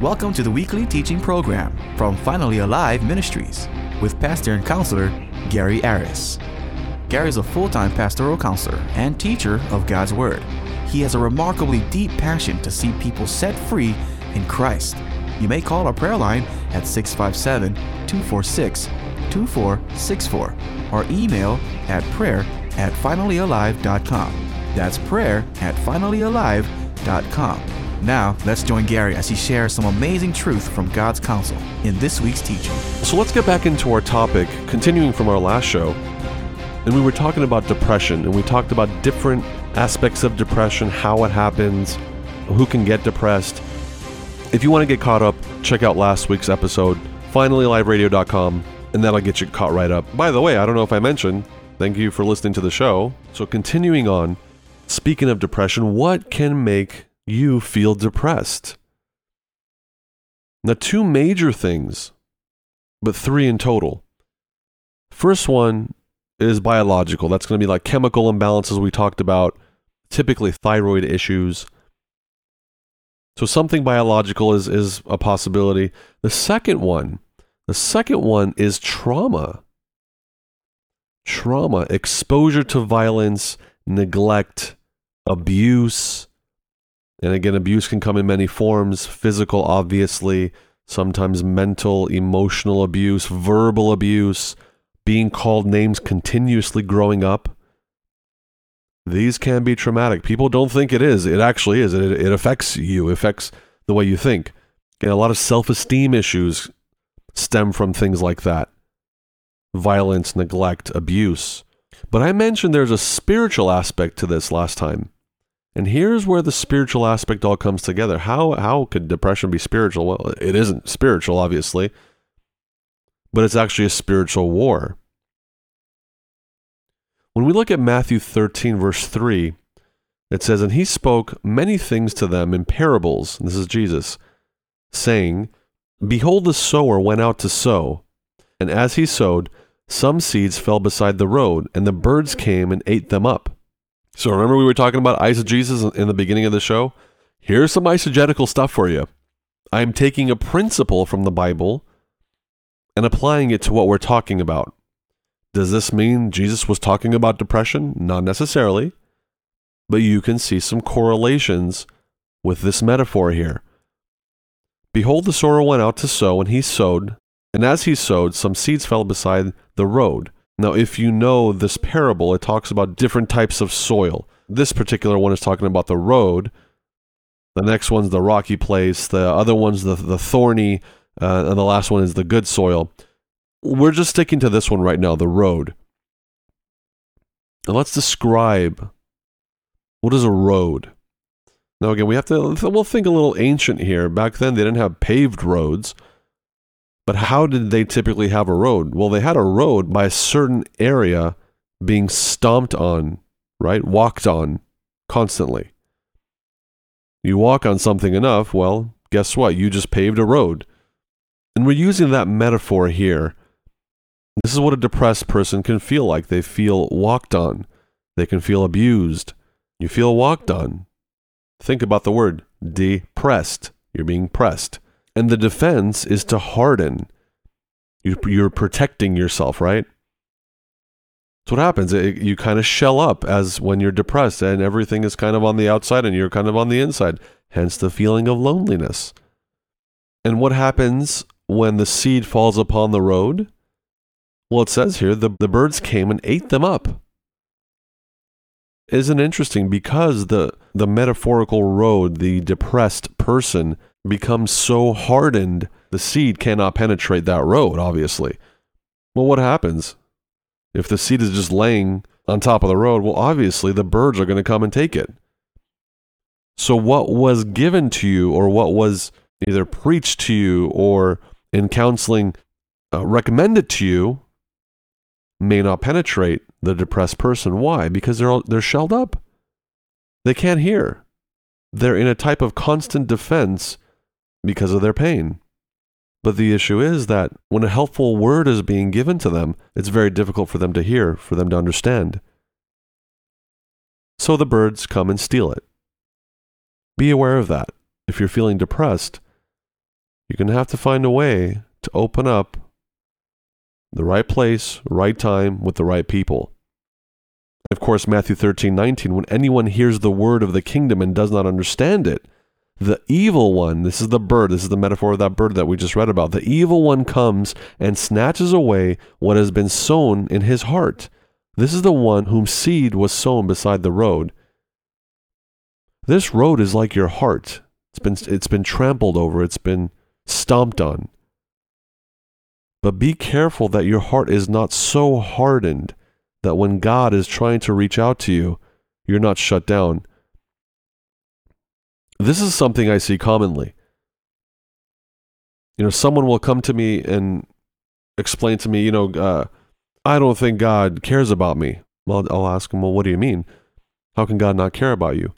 Welcome to the weekly teaching program from Finally Alive Ministries with pastor and counselor Gary Aris. Gary is a full time pastoral counselor and teacher of God's Word. He has a remarkably deep passion to see people set free in Christ. You may call our prayer line at 657 246 2464 or email at prayer at finallyalive.com. That's prayer at finallyalive.com. Now, let's join Gary as he shares some amazing truth from God's counsel in this week's teaching. So let's get back into our topic, continuing from our last show. And we were talking about depression, and we talked about different aspects of depression, how it happens, who can get depressed. If you want to get caught up, check out last week's episode, finallyaliveradio.com, and that'll get you caught right up. By the way, I don't know if I mentioned, thank you for listening to the show. So, continuing on, speaking of depression, what can make you feel depressed? Now, two major things, but three in total. First one is biological. That's going to be like chemical imbalances we talked about, typically thyroid issues. So something biological is is a possibility. The second one, the second one is trauma. Trauma, exposure to violence, neglect, abuse. And again, abuse can come in many forms physical, obviously, sometimes mental, emotional abuse, verbal abuse, being called names continuously growing up. These can be traumatic. People don't think it is. It actually is. It, it affects you, it affects the way you think. And a lot of self esteem issues stem from things like that violence, neglect, abuse. But I mentioned there's a spiritual aspect to this last time. And here's where the spiritual aspect all comes together. How how could depression be spiritual? Well, it isn't spiritual, obviously, but it's actually a spiritual war. When we look at Matthew 13, verse 3, it says, And he spoke many things to them in parables, this is Jesus, saying, Behold, the sower went out to sow, and as he sowed, some seeds fell beside the road, and the birds came and ate them up. So remember we were talking about eisegesis in the beginning of the show? Here's some eisegetical stuff for you. I'm taking a principle from the Bible and applying it to what we're talking about. Does this mean Jesus was talking about depression? Not necessarily. But you can see some correlations with this metaphor here. Behold, the sower went out to sow, and he sowed, and as he sowed, some seeds fell beside the road. Now, if you know this parable, it talks about different types of soil. This particular one is talking about the road. The next one's the rocky place. The other one's the, the thorny. Uh, and the last one is the good soil. We're just sticking to this one right now, the road. And let's describe what is a road. Now, again, we have to, we'll think a little ancient here. Back then, they didn't have paved roads. But how did they typically have a road? Well, they had a road by a certain area being stomped on, right? Walked on constantly. You walk on something enough, well, guess what? You just paved a road. And we're using that metaphor here. This is what a depressed person can feel like. They feel walked on, they can feel abused. You feel walked on. Think about the word depressed. You're being pressed. And the defense is to harden. You're protecting yourself, right? That's what happens. you kind of shell up as when you're depressed and everything is kind of on the outside and you're kind of on the inside. Hence the feeling of loneliness. And what happens when the seed falls upon the road? Well, it says here the, the birds came and ate them up. Isn't interesting because the, the metaphorical road, the depressed person, becomes so hardened, the seed cannot penetrate that road, obviously. Well, what happens? If the seed is just laying on top of the road, well, obviously the birds are going to come and take it. So, what was given to you, or what was either preached to you or in counseling uh, recommended to you, may not penetrate the depressed person. Why? Because they're all, they're shelled up. They can't hear. They're in a type of constant defense because of their pain. But the issue is that when a helpful word is being given to them, it's very difficult for them to hear, for them to understand. So the birds come and steal it. Be aware of that. If you're feeling depressed, you're going to have to find a way to open up the right place, right time, with the right people. Of course, Matthew 13, 19, when anyone hears the word of the kingdom and does not understand it, the evil one, this is the bird, this is the metaphor of that bird that we just read about. The evil one comes and snatches away what has been sown in his heart. This is the one whom seed was sown beside the road. This road is like your heart. It's been it's been trampled over, it's been stomped on. But be careful that your heart is not so hardened that when God is trying to reach out to you, you're not shut down. This is something I see commonly. You know, someone will come to me and explain to me, you know, uh, I don't think God cares about me. Well, I'll ask him, well, what do you mean? How can God not care about you?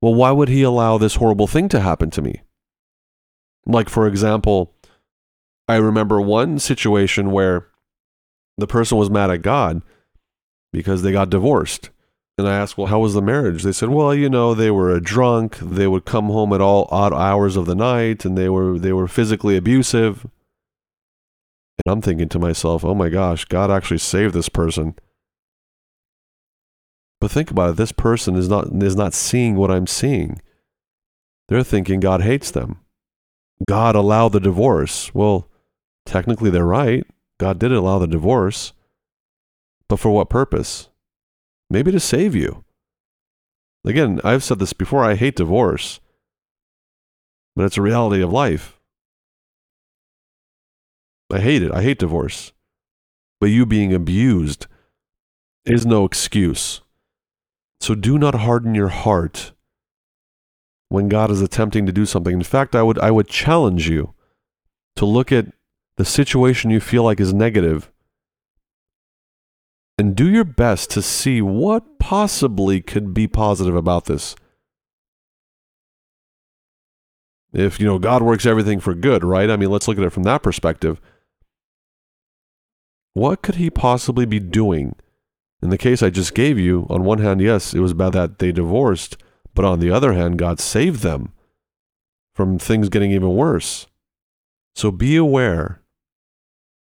Well, why would he allow this horrible thing to happen to me? Like, for example, I remember one situation where the person was mad at God because they got divorced. And I asked, well, how was the marriage? They said, well, you know, they were a drunk. They would come home at all odd hours of the night, and they were they were physically abusive. And I'm thinking to myself, oh my gosh, God actually saved this person. But think about it, this person is not is not seeing what I'm seeing. They're thinking God hates them. God allowed the divorce. Well, technically they're right. God did allow the divorce. But for what purpose? Maybe to save you. Again, I've said this before I hate divorce, but it's a reality of life. I hate it. I hate divorce. But you being abused is no excuse. So do not harden your heart when God is attempting to do something. In fact, I would I would challenge you to look at the situation you feel like is negative and do your best to see what possibly could be positive about this. If, you know, God works everything for good, right? I mean, let's look at it from that perspective. What could he possibly be doing? In the case I just gave you, on one hand, yes, it was bad that they divorced, but on the other hand, God saved them from things getting even worse. So be aware.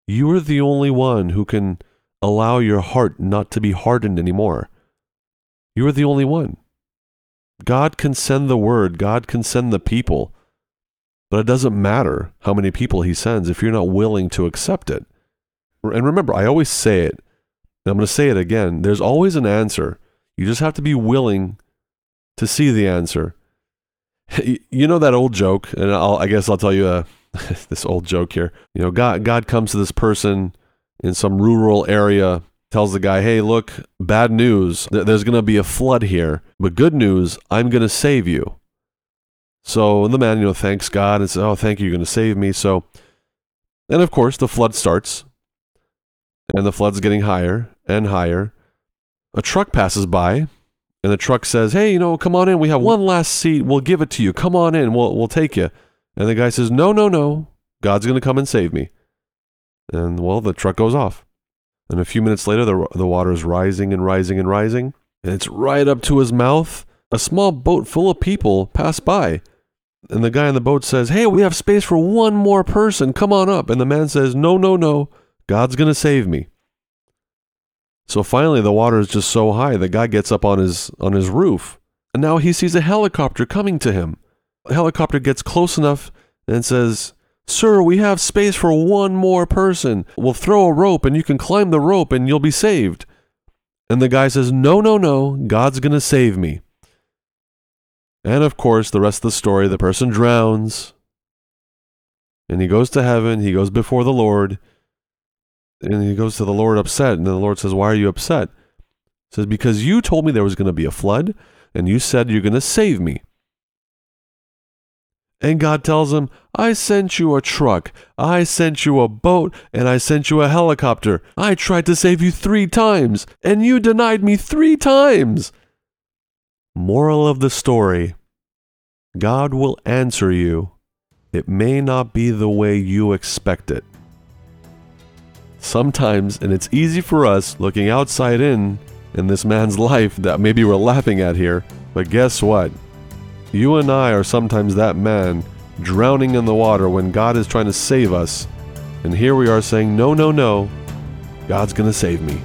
You are the only one who can allow your heart not to be hardened anymore. You are the only one. God can send the word, God can send the people, but it doesn't matter how many people He sends if you're not willing to accept it. And remember, I always say it, and I'm going to say it again there's always an answer. You just have to be willing to see the answer. You know that old joke, and I'll, I guess I'll tell you uh, this old joke here. You know, God, God comes to this person in some rural area, tells the guy, hey, look, bad news. There's going to be a flood here. But good news, I'm going to save you. So the man, you know, thanks God and says, oh, thank you, you're going to save me. So, and of course, the flood starts. And the flood's getting higher and higher. A truck passes by, and the truck says, Hey, you know, come on in. We have one last seat. We'll give it to you. Come on in. We'll, we'll take you. And the guy says, No, no, no. God's going to come and save me. And well, the truck goes off. And a few minutes later, the, the water is rising and rising and rising. And it's right up to his mouth. A small boat full of people pass by. And the guy on the boat says, Hey, we have space for one more person. Come on up. And the man says, No, no, no. God's going to save me. So finally, the water is just so high, the guy gets up on his, on his roof. And now he sees a helicopter coming to him. The helicopter gets close enough and says, Sir, we have space for one more person. We'll throw a rope and you can climb the rope and you'll be saved. And the guy says, No, no, no, God's going to save me. And of course, the rest of the story the person drowns and he goes to heaven, he goes before the Lord, and he goes to the Lord upset. And the Lord says, Why are you upset? He says, Because you told me there was going to be a flood and you said you're going to save me. And God tells him, I sent you a truck, I sent you a boat, and I sent you a helicopter. I tried to save you three times, and you denied me three times. Moral of the story God will answer you. It may not be the way you expect it. Sometimes, and it's easy for us looking outside in in this man's life that maybe we're laughing at here, but guess what? You and I are sometimes that man drowning in the water when God is trying to save us. And here we are saying, no, no, no, God's going to save me.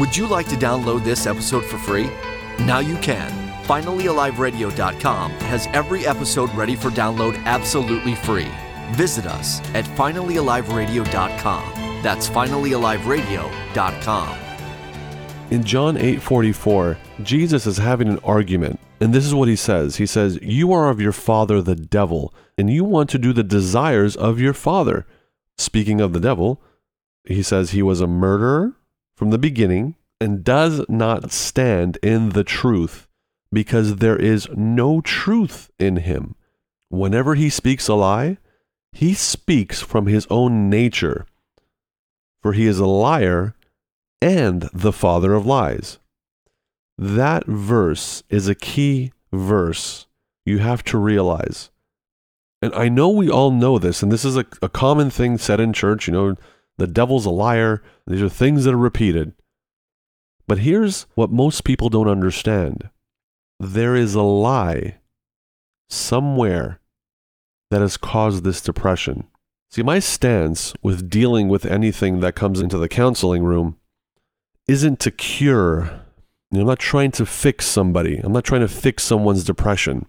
Would you like to download this episode for free? Now you can. FinallyAliveRadio.com has every episode ready for download absolutely free. Visit us at FinallyAliveRadio.com. That's FinallyAliveRadio.com. In John 8:44, Jesus is having an argument, and this is what he says. He says, "You are of your father the devil, and you want to do the desires of your father." Speaking of the devil, he says he was a murderer from the beginning and does not stand in the truth because there is no truth in him. Whenever he speaks a lie, he speaks from his own nature, for he is a liar and the father of lies. That verse is a key verse you have to realize. And I know we all know this, and this is a, a common thing said in church. You know, the devil's a liar. These are things that are repeated. But here's what most people don't understand there is a lie somewhere that has caused this depression. See, my stance with dealing with anything that comes into the counseling room isn't to cure. You know, I'm not trying to fix somebody. I'm not trying to fix someone's depression.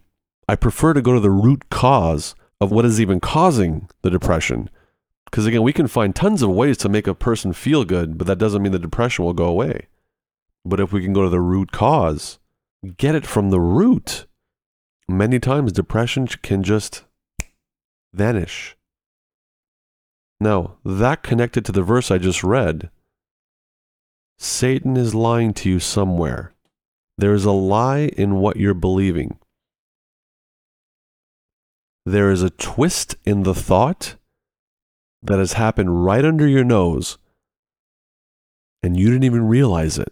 I prefer to go to the root cause of what is even causing the depression. Because again, we can find tons of ways to make a person feel good, but that doesn't mean the depression will go away. But if we can go to the root cause, get it from the root, many times depression can just vanish. Now, that connected to the verse I just read Satan is lying to you somewhere. There is a lie in what you're believing. There is a twist in the thought that has happened right under your nose, and you didn't even realize it.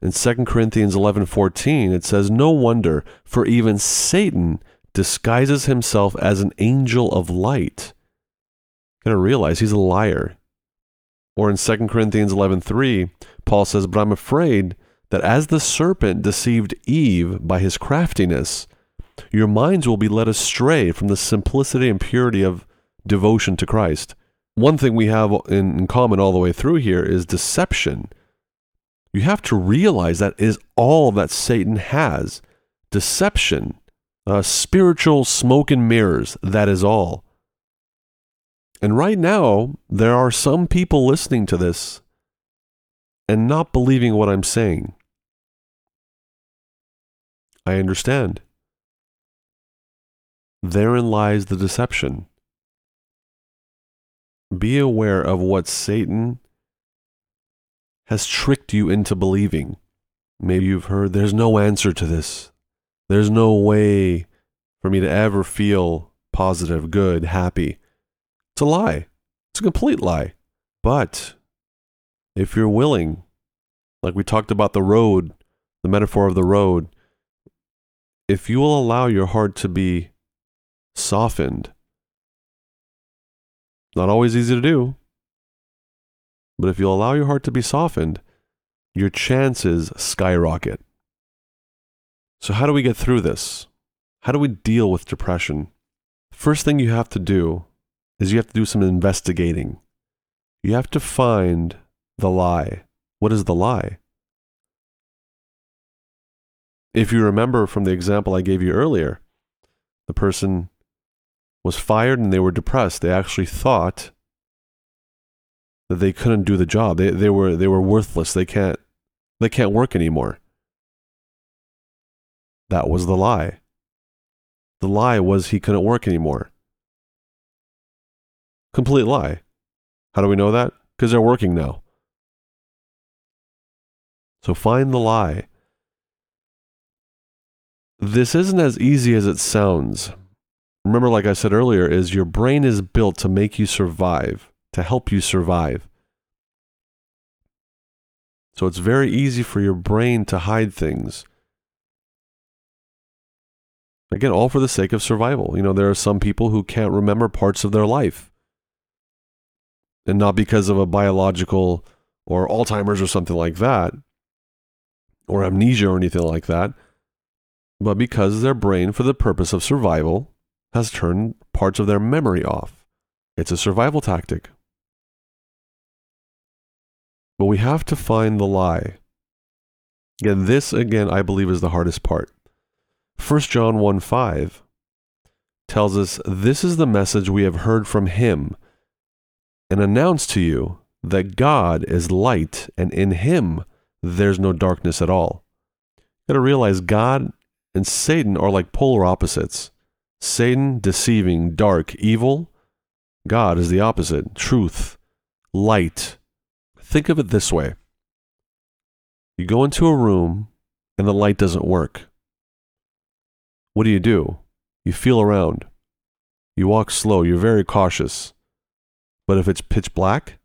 In 2 Corinthians 11:14 it says no wonder for even Satan disguises himself as an angel of light. Got to realize he's a liar. Or in 2 Corinthians 11:3, Paul says, "But I'm afraid that as the serpent deceived Eve by his craftiness, your minds will be led astray from the simplicity and purity of devotion to Christ." One thing we have in common all the way through here is deception. You have to realize that is all that Satan has. Deception, uh, spiritual smoke and mirrors, that is all. And right now, there are some people listening to this and not believing what I'm saying. I understand. Therein lies the deception. Be aware of what Satan has tricked you into believing. Maybe you've heard there's no answer to this. There's no way for me to ever feel positive, good, happy. It's a lie. It's a complete lie. But if you're willing, like we talked about the road, the metaphor of the road, if you will allow your heart to be softened, not always easy to do, but if you'll allow your heart to be softened, your chances skyrocket. So, how do we get through this? How do we deal with depression? First thing you have to do is you have to do some investigating. You have to find the lie. What is the lie? If you remember from the example I gave you earlier, the person was fired and they were depressed. They actually thought that they couldn't do the job. They, they were they were worthless. They can't they can't work anymore. That was the lie. The lie was he couldn't work anymore. Complete lie. How do we know that? Because they're working now. So find the lie. This isn't as easy as it sounds. Remember, like I said earlier, is your brain is built to make you survive, to help you survive. So it's very easy for your brain to hide things. Again, all for the sake of survival. You know, there are some people who can't remember parts of their life and not because of a biological or Alzheimer's or something like that, or amnesia or anything like that. but because their brain, for the purpose of survival, has turned parts of their memory off. It's a survival tactic. But we have to find the lie. Again, this again I believe is the hardest part. 1 John 1 5 tells us, This is the message we have heard from him and announce to you that God is light and in him there's no darkness at all. You gotta realize God and Satan are like polar opposites. Satan, deceiving, dark, evil. God is the opposite, truth, light. Think of it this way you go into a room and the light doesn't work. What do you do? You feel around. You walk slow. You're very cautious. But if it's pitch black,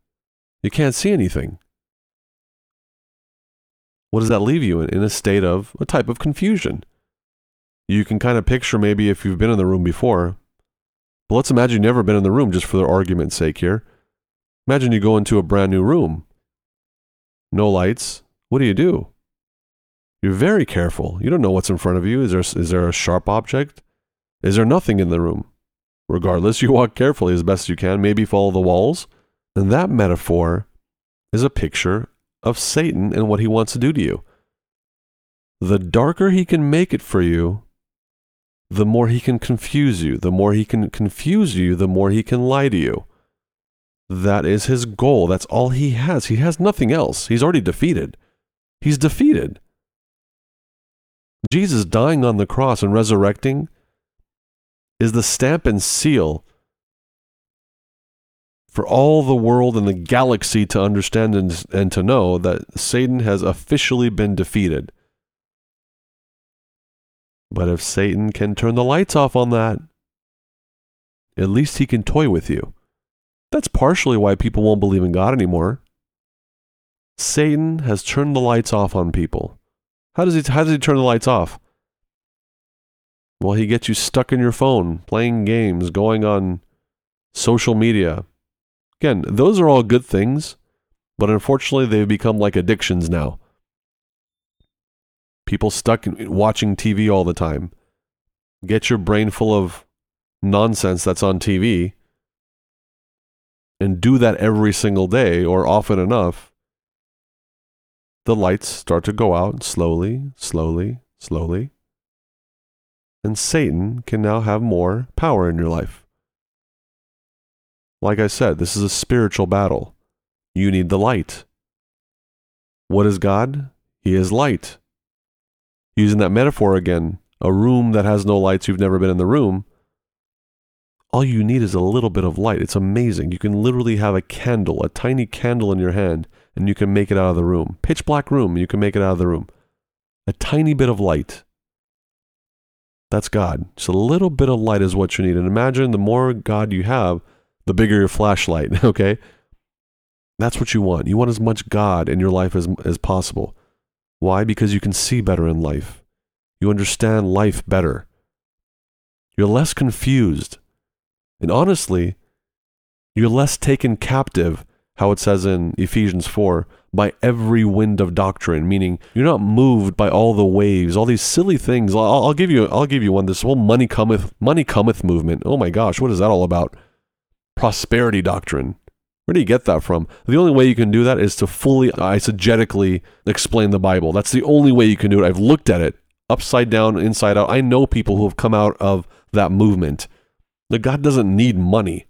you can't see anything. What does that leave you in? In a state of a type of confusion. You can kind of picture maybe if you've been in the room before. But let's imagine you've never been in the room just for the argument's sake here. Imagine you go into a brand new room. No lights. What do you do? You're very careful. You don't know what's in front of you. Is there, is there a sharp object? Is there nothing in the room? Regardless, you walk carefully as best you can, maybe follow the walls. And that metaphor is a picture of Satan and what he wants to do to you. The darker he can make it for you, the more he can confuse you. The more he can confuse you, the more he can lie to you. That is his goal. That's all he has. He has nothing else. He's already defeated. He's defeated. Jesus dying on the cross and resurrecting is the stamp and seal for all the world and the galaxy to understand and, and to know that Satan has officially been defeated. But if Satan can turn the lights off on that, at least he can toy with you. That's partially why people won't believe in God anymore. Satan has turned the lights off on people. How does he how does he turn the lights off? Well, he gets you stuck in your phone, playing games, going on social media. Again, those are all good things, but unfortunately they've become like addictions now. People stuck watching TV all the time. Get your brain full of nonsense that's on TV and do that every single day or often enough, the lights start to go out slowly, slowly, slowly. And Satan can now have more power in your life. Like I said, this is a spiritual battle. You need the light. What is God? He is light. Using that metaphor again, a room that has no lights, you've never been in the room, all you need is a little bit of light. It's amazing. You can literally have a candle, a tiny candle in your hand, and you can make it out of the room. Pitch black room, you can make it out of the room. A tiny bit of light. That's God. Just a little bit of light is what you need. And imagine the more God you have, the bigger your flashlight, okay? That's what you want. You want as much God in your life as, as possible. Why? Because you can see better in life. You understand life better. You're less confused. And honestly, you're less taken captive, how it says in Ephesians 4, by every wind of doctrine, meaning you're not moved by all the waves, all these silly things. I'll, I'll give you, I'll give you one. This whole money cometh, money cometh movement. Oh my gosh, what is that all about? Prosperity doctrine. Where do you get that from? The only way you can do that is to fully eisegetically explain the Bible. That's the only way you can do it. I've looked at it upside down, inside out. I know people who have come out of that movement That God doesn't need money.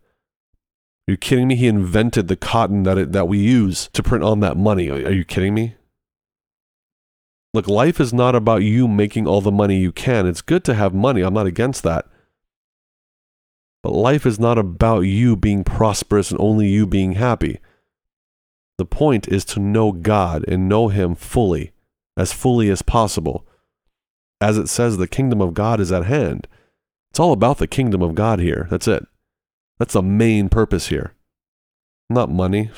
You kidding me? He invented the cotton that it, that we use to print on that money. Are, are you kidding me? Look, life is not about you making all the money you can. It's good to have money. I'm not against that. But life is not about you being prosperous and only you being happy. The point is to know God and know Him fully, as fully as possible. As it says, the kingdom of God is at hand. It's all about the kingdom of God here. That's it. That's the main purpose here. Not money.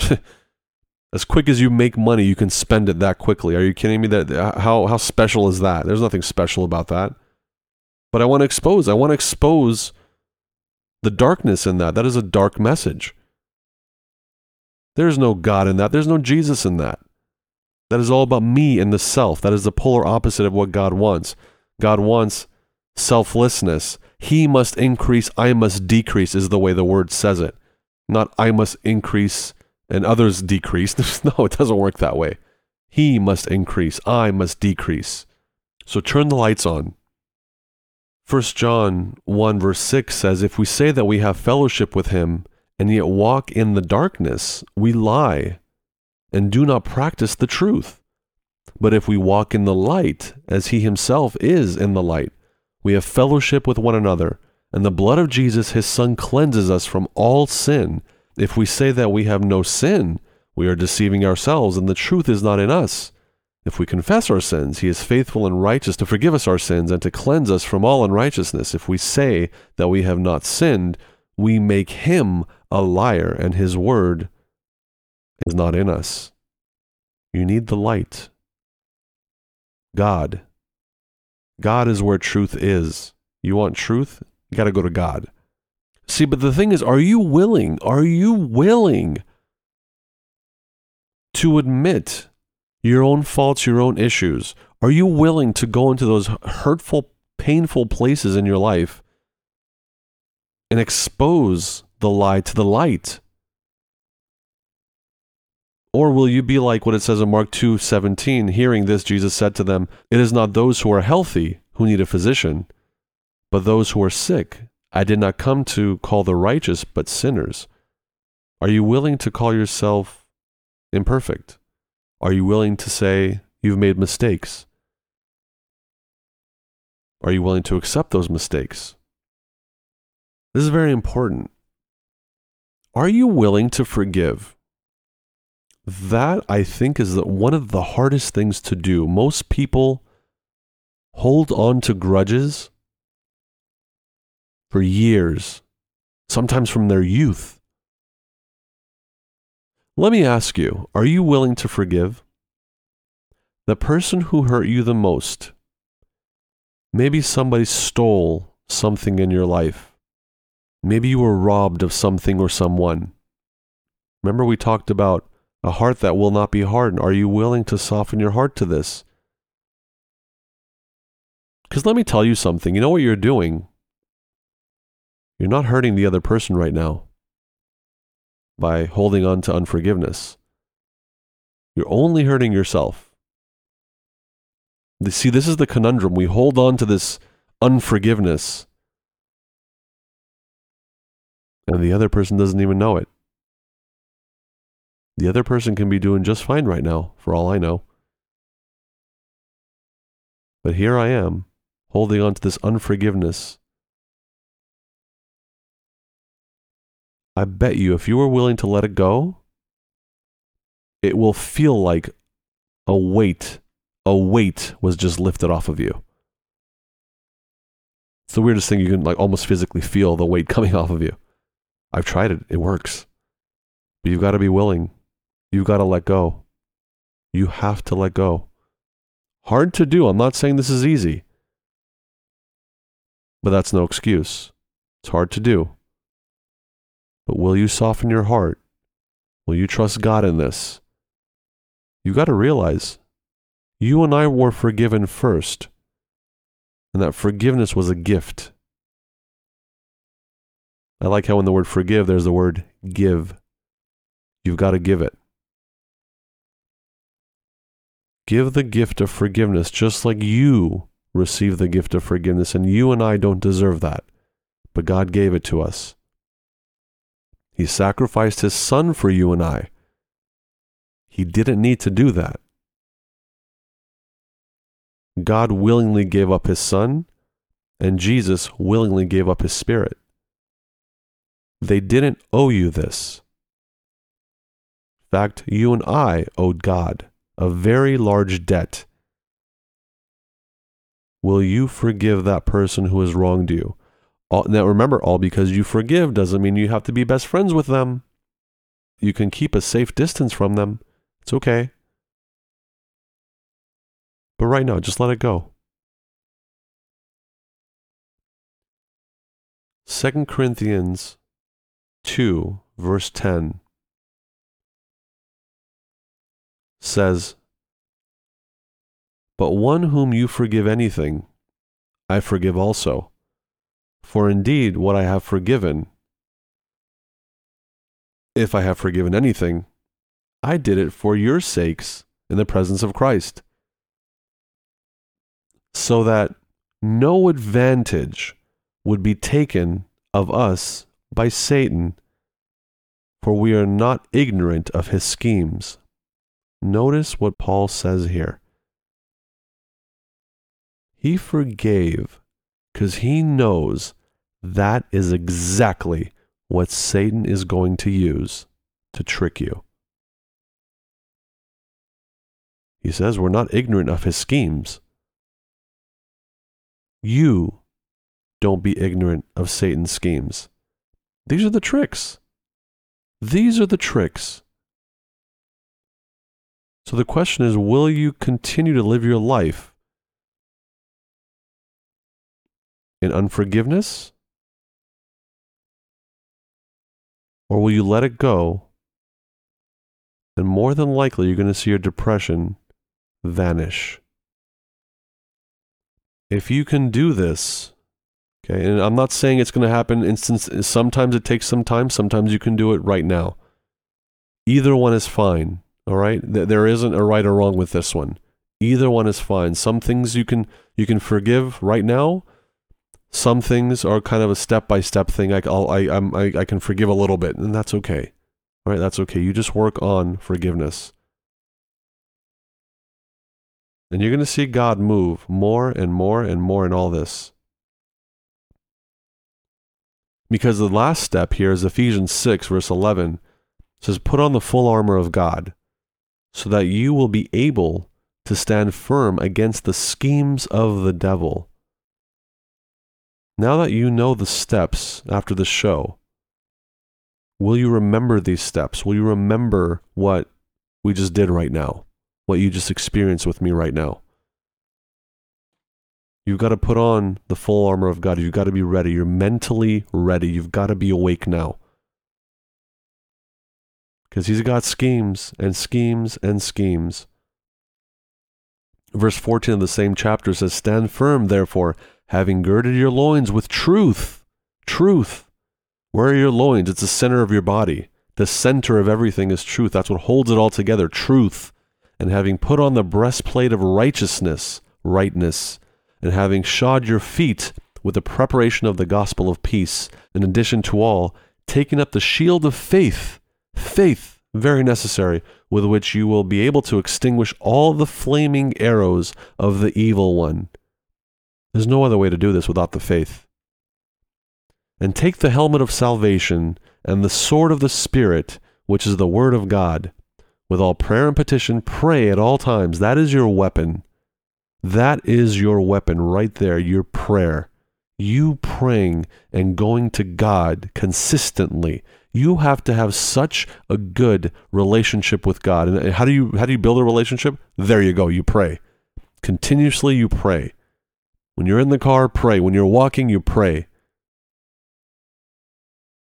as quick as you make money, you can spend it that quickly. Are you kidding me? That how how special is that? There's nothing special about that. But I want to expose. I want to expose the darkness in that. That is a dark message. There's no God in that. There's no Jesus in that. That is all about me and the self. That is the polar opposite of what God wants. God wants selflessness. He must increase, I must decrease, is the way the word says it. Not I must increase and others decrease. no, it doesn't work that way. He must increase, I must decrease. So turn the lights on. 1 John 1 verse 6 says, If we say that we have fellowship with him and yet walk in the darkness, we lie and do not practice the truth. But if we walk in the light, as he himself is in the light, we have fellowship with one another, and the blood of Jesus, his Son, cleanses us from all sin. If we say that we have no sin, we are deceiving ourselves, and the truth is not in us. If we confess our sins, he is faithful and righteous to forgive us our sins and to cleanse us from all unrighteousness. If we say that we have not sinned, we make him a liar, and his word is not in us. You need the light. God. God is where truth is. You want truth? You got to go to God. See, but the thing is, are you willing? Are you willing to admit your own faults, your own issues? Are you willing to go into those hurtful, painful places in your life and expose the lie to the light? Or will you be like what it says in Mark 2:17, hearing this Jesus said to them, "It is not those who are healthy who need a physician, but those who are sick. I did not come to call the righteous, but sinners." Are you willing to call yourself imperfect? Are you willing to say you've made mistakes? Are you willing to accept those mistakes? This is very important. Are you willing to forgive? That I think is that one of the hardest things to do. Most people hold on to grudges for years, sometimes from their youth. Let me ask you are you willing to forgive? The person who hurt you the most, maybe somebody stole something in your life. Maybe you were robbed of something or someone. Remember, we talked about a heart that will not be hardened. Are you willing to soften your heart to this? Because let me tell you something. You know what you're doing? You're not hurting the other person right now by holding on to unforgiveness. You're only hurting yourself. See, this is the conundrum. We hold on to this unforgiveness, and the other person doesn't even know it. The other person can be doing just fine right now, for all I know. But here I am, holding on to this unforgiveness. I bet you if you were willing to let it go, it will feel like a weight, a weight was just lifted off of you. It's the weirdest thing you can like almost physically feel the weight coming off of you. I've tried it, it works. But you've got to be willing You've got to let go. You have to let go. Hard to do. I'm not saying this is easy, but that's no excuse. It's hard to do. But will you soften your heart? Will you trust God in this? You got to realize you and I were forgiven first, and that forgiveness was a gift. I like how in the word forgive, there's the word give. You've got to give it. Give the gift of forgiveness just like you receive the gift of forgiveness. And you and I don't deserve that, but God gave it to us. He sacrificed his son for you and I. He didn't need to do that. God willingly gave up his son, and Jesus willingly gave up his spirit. They didn't owe you this. In fact, you and I owed God a very large debt, will you forgive that person who has wronged you? All, now, remember, all because you forgive doesn't mean you have to be best friends with them. You can keep a safe distance from them. It's okay. But right now, just let it go. 2 Corinthians 2, verse 10 says, But one whom you forgive anything, I forgive also. For indeed, what I have forgiven, if I have forgiven anything, I did it for your sakes in the presence of Christ, so that no advantage would be taken of us by Satan, for we are not ignorant of his schemes. Notice what Paul says here. He forgave because he knows that is exactly what Satan is going to use to trick you. He says we're not ignorant of his schemes. You don't be ignorant of Satan's schemes. These are the tricks. These are the tricks. So the question is will you continue to live your life in unforgiveness? Or will you let it go? And more than likely, you're going to see your depression vanish. If you can do this, okay, and I'm not saying it's going to happen instance sometimes it takes some time, sometimes you can do it right now. Either one is fine, all right? There isn't a right or wrong with this one. Either one is fine. Some things you can you can forgive right now, some things are kind of a step by step thing. I, I'll, I, I'm, I, I can forgive a little bit, and that's okay. All right, that's okay. You just work on forgiveness. And you're going to see God move more and more and more in all this. Because the last step here is Ephesians 6, verse 11. It says, Put on the full armor of God, so that you will be able to stand firm against the schemes of the devil. Now that you know the steps after the show, will you remember these steps? Will you remember what we just did right now? What you just experienced with me right now? You've got to put on the full armor of God. You've got to be ready. You're mentally ready. You've got to be awake now. Because he's got schemes and schemes and schemes. Verse 14 of the same chapter says, Stand firm, therefore, having girded your loins with truth. Truth. Where are your loins? It's the center of your body. The center of everything is truth. That's what holds it all together. Truth. And having put on the breastplate of righteousness, rightness, and having shod your feet with the preparation of the gospel of peace, in addition to all, taking up the shield of faith, faith, very necessary, with which you will be able to extinguish all the flaming arrows of the evil one. There's no other way to do this without the faith. And take the helmet of salvation and the sword of the Spirit, which is the Word of God. With all prayer and petition, pray at all times. That is your weapon. That is your weapon right there, your prayer. You praying and going to God consistently. You have to have such a good relationship with God. And uh, how do you how do you build a relationship? There you go. You pray. Continuously you pray. When you're in the car, pray. When you're walking, you pray.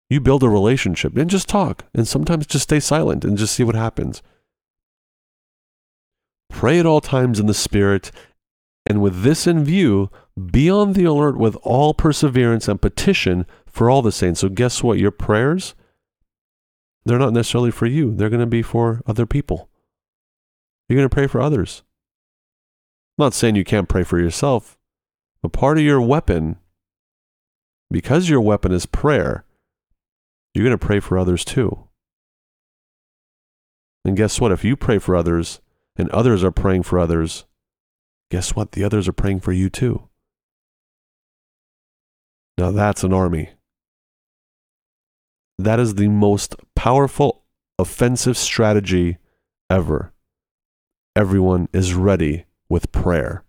You build a relationship and just talk. And sometimes just stay silent and just see what happens. Pray at all times in the Spirit. And with this in view, be on the alert with all perseverance and petition for all the saints. So, guess what? Your prayers, they're not necessarily for you, they're going to be for other people. You're going to pray for others. I'm not saying you can't pray for yourself. But part of your weapon, because your weapon is prayer, you're going to pray for others too. And guess what? If you pray for others and others are praying for others, guess what? The others are praying for you too. Now that's an army. That is the most powerful offensive strategy ever. Everyone is ready with prayer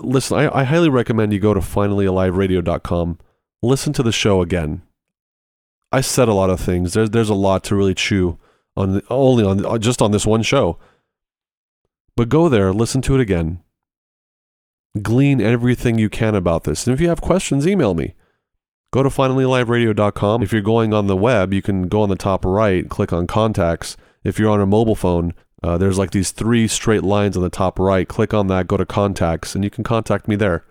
listen, I, I highly recommend you go to finallyaliveradio.com, listen to the show again. I said a lot of things. There's there's a lot to really chew on the, only on uh, just on this one show. But go there, listen to it again. Glean everything you can about this. And if you have questions, email me. Go to finallyaliveradio.com. If you're going on the web, you can go on the top right, click on contacts. If you're on a mobile phone, uh, there's like these three straight lines on the top right. Click on that, go to contacts, and you can contact me there.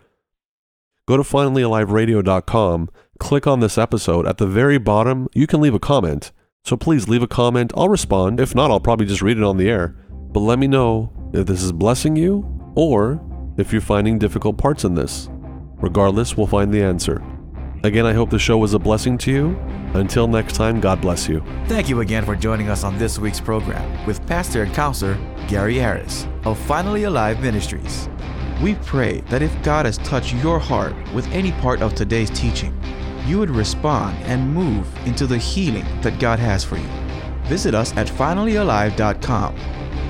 go to finallyaliveradio.com, click on this episode. At the very bottom, you can leave a comment. So please leave a comment. I'll respond. If not, I'll probably just read it on the air. But let me know if this is blessing you or if you're finding difficult parts in this. Regardless, we'll find the answer. Again, I hope the show was a blessing to you. Until next time, God bless you. Thank you again for joining us on this week's program with Pastor and Counselor Gary Harris of Finally Alive Ministries. We pray that if God has touched your heart with any part of today's teaching, you would respond and move into the healing that God has for you. Visit us at finallyalive.com.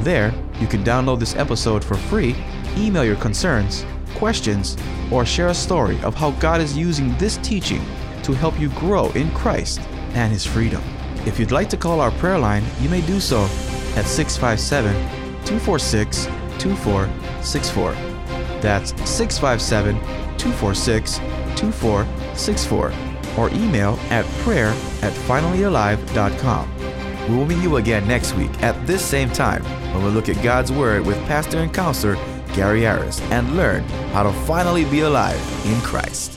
There, you can download this episode for free, email your concerns, questions, or share a story of how God is using this teaching to help you grow in Christ and His freedom. If you'd like to call our prayer line, you may do so at 657 246 2464. That's 657 246 2464. Or email at prayer at finallyalive.com. We will meet you again next week at this same time when we look at God's Word with Pastor and Counselor Gary Harris and learn how to finally be alive in Christ.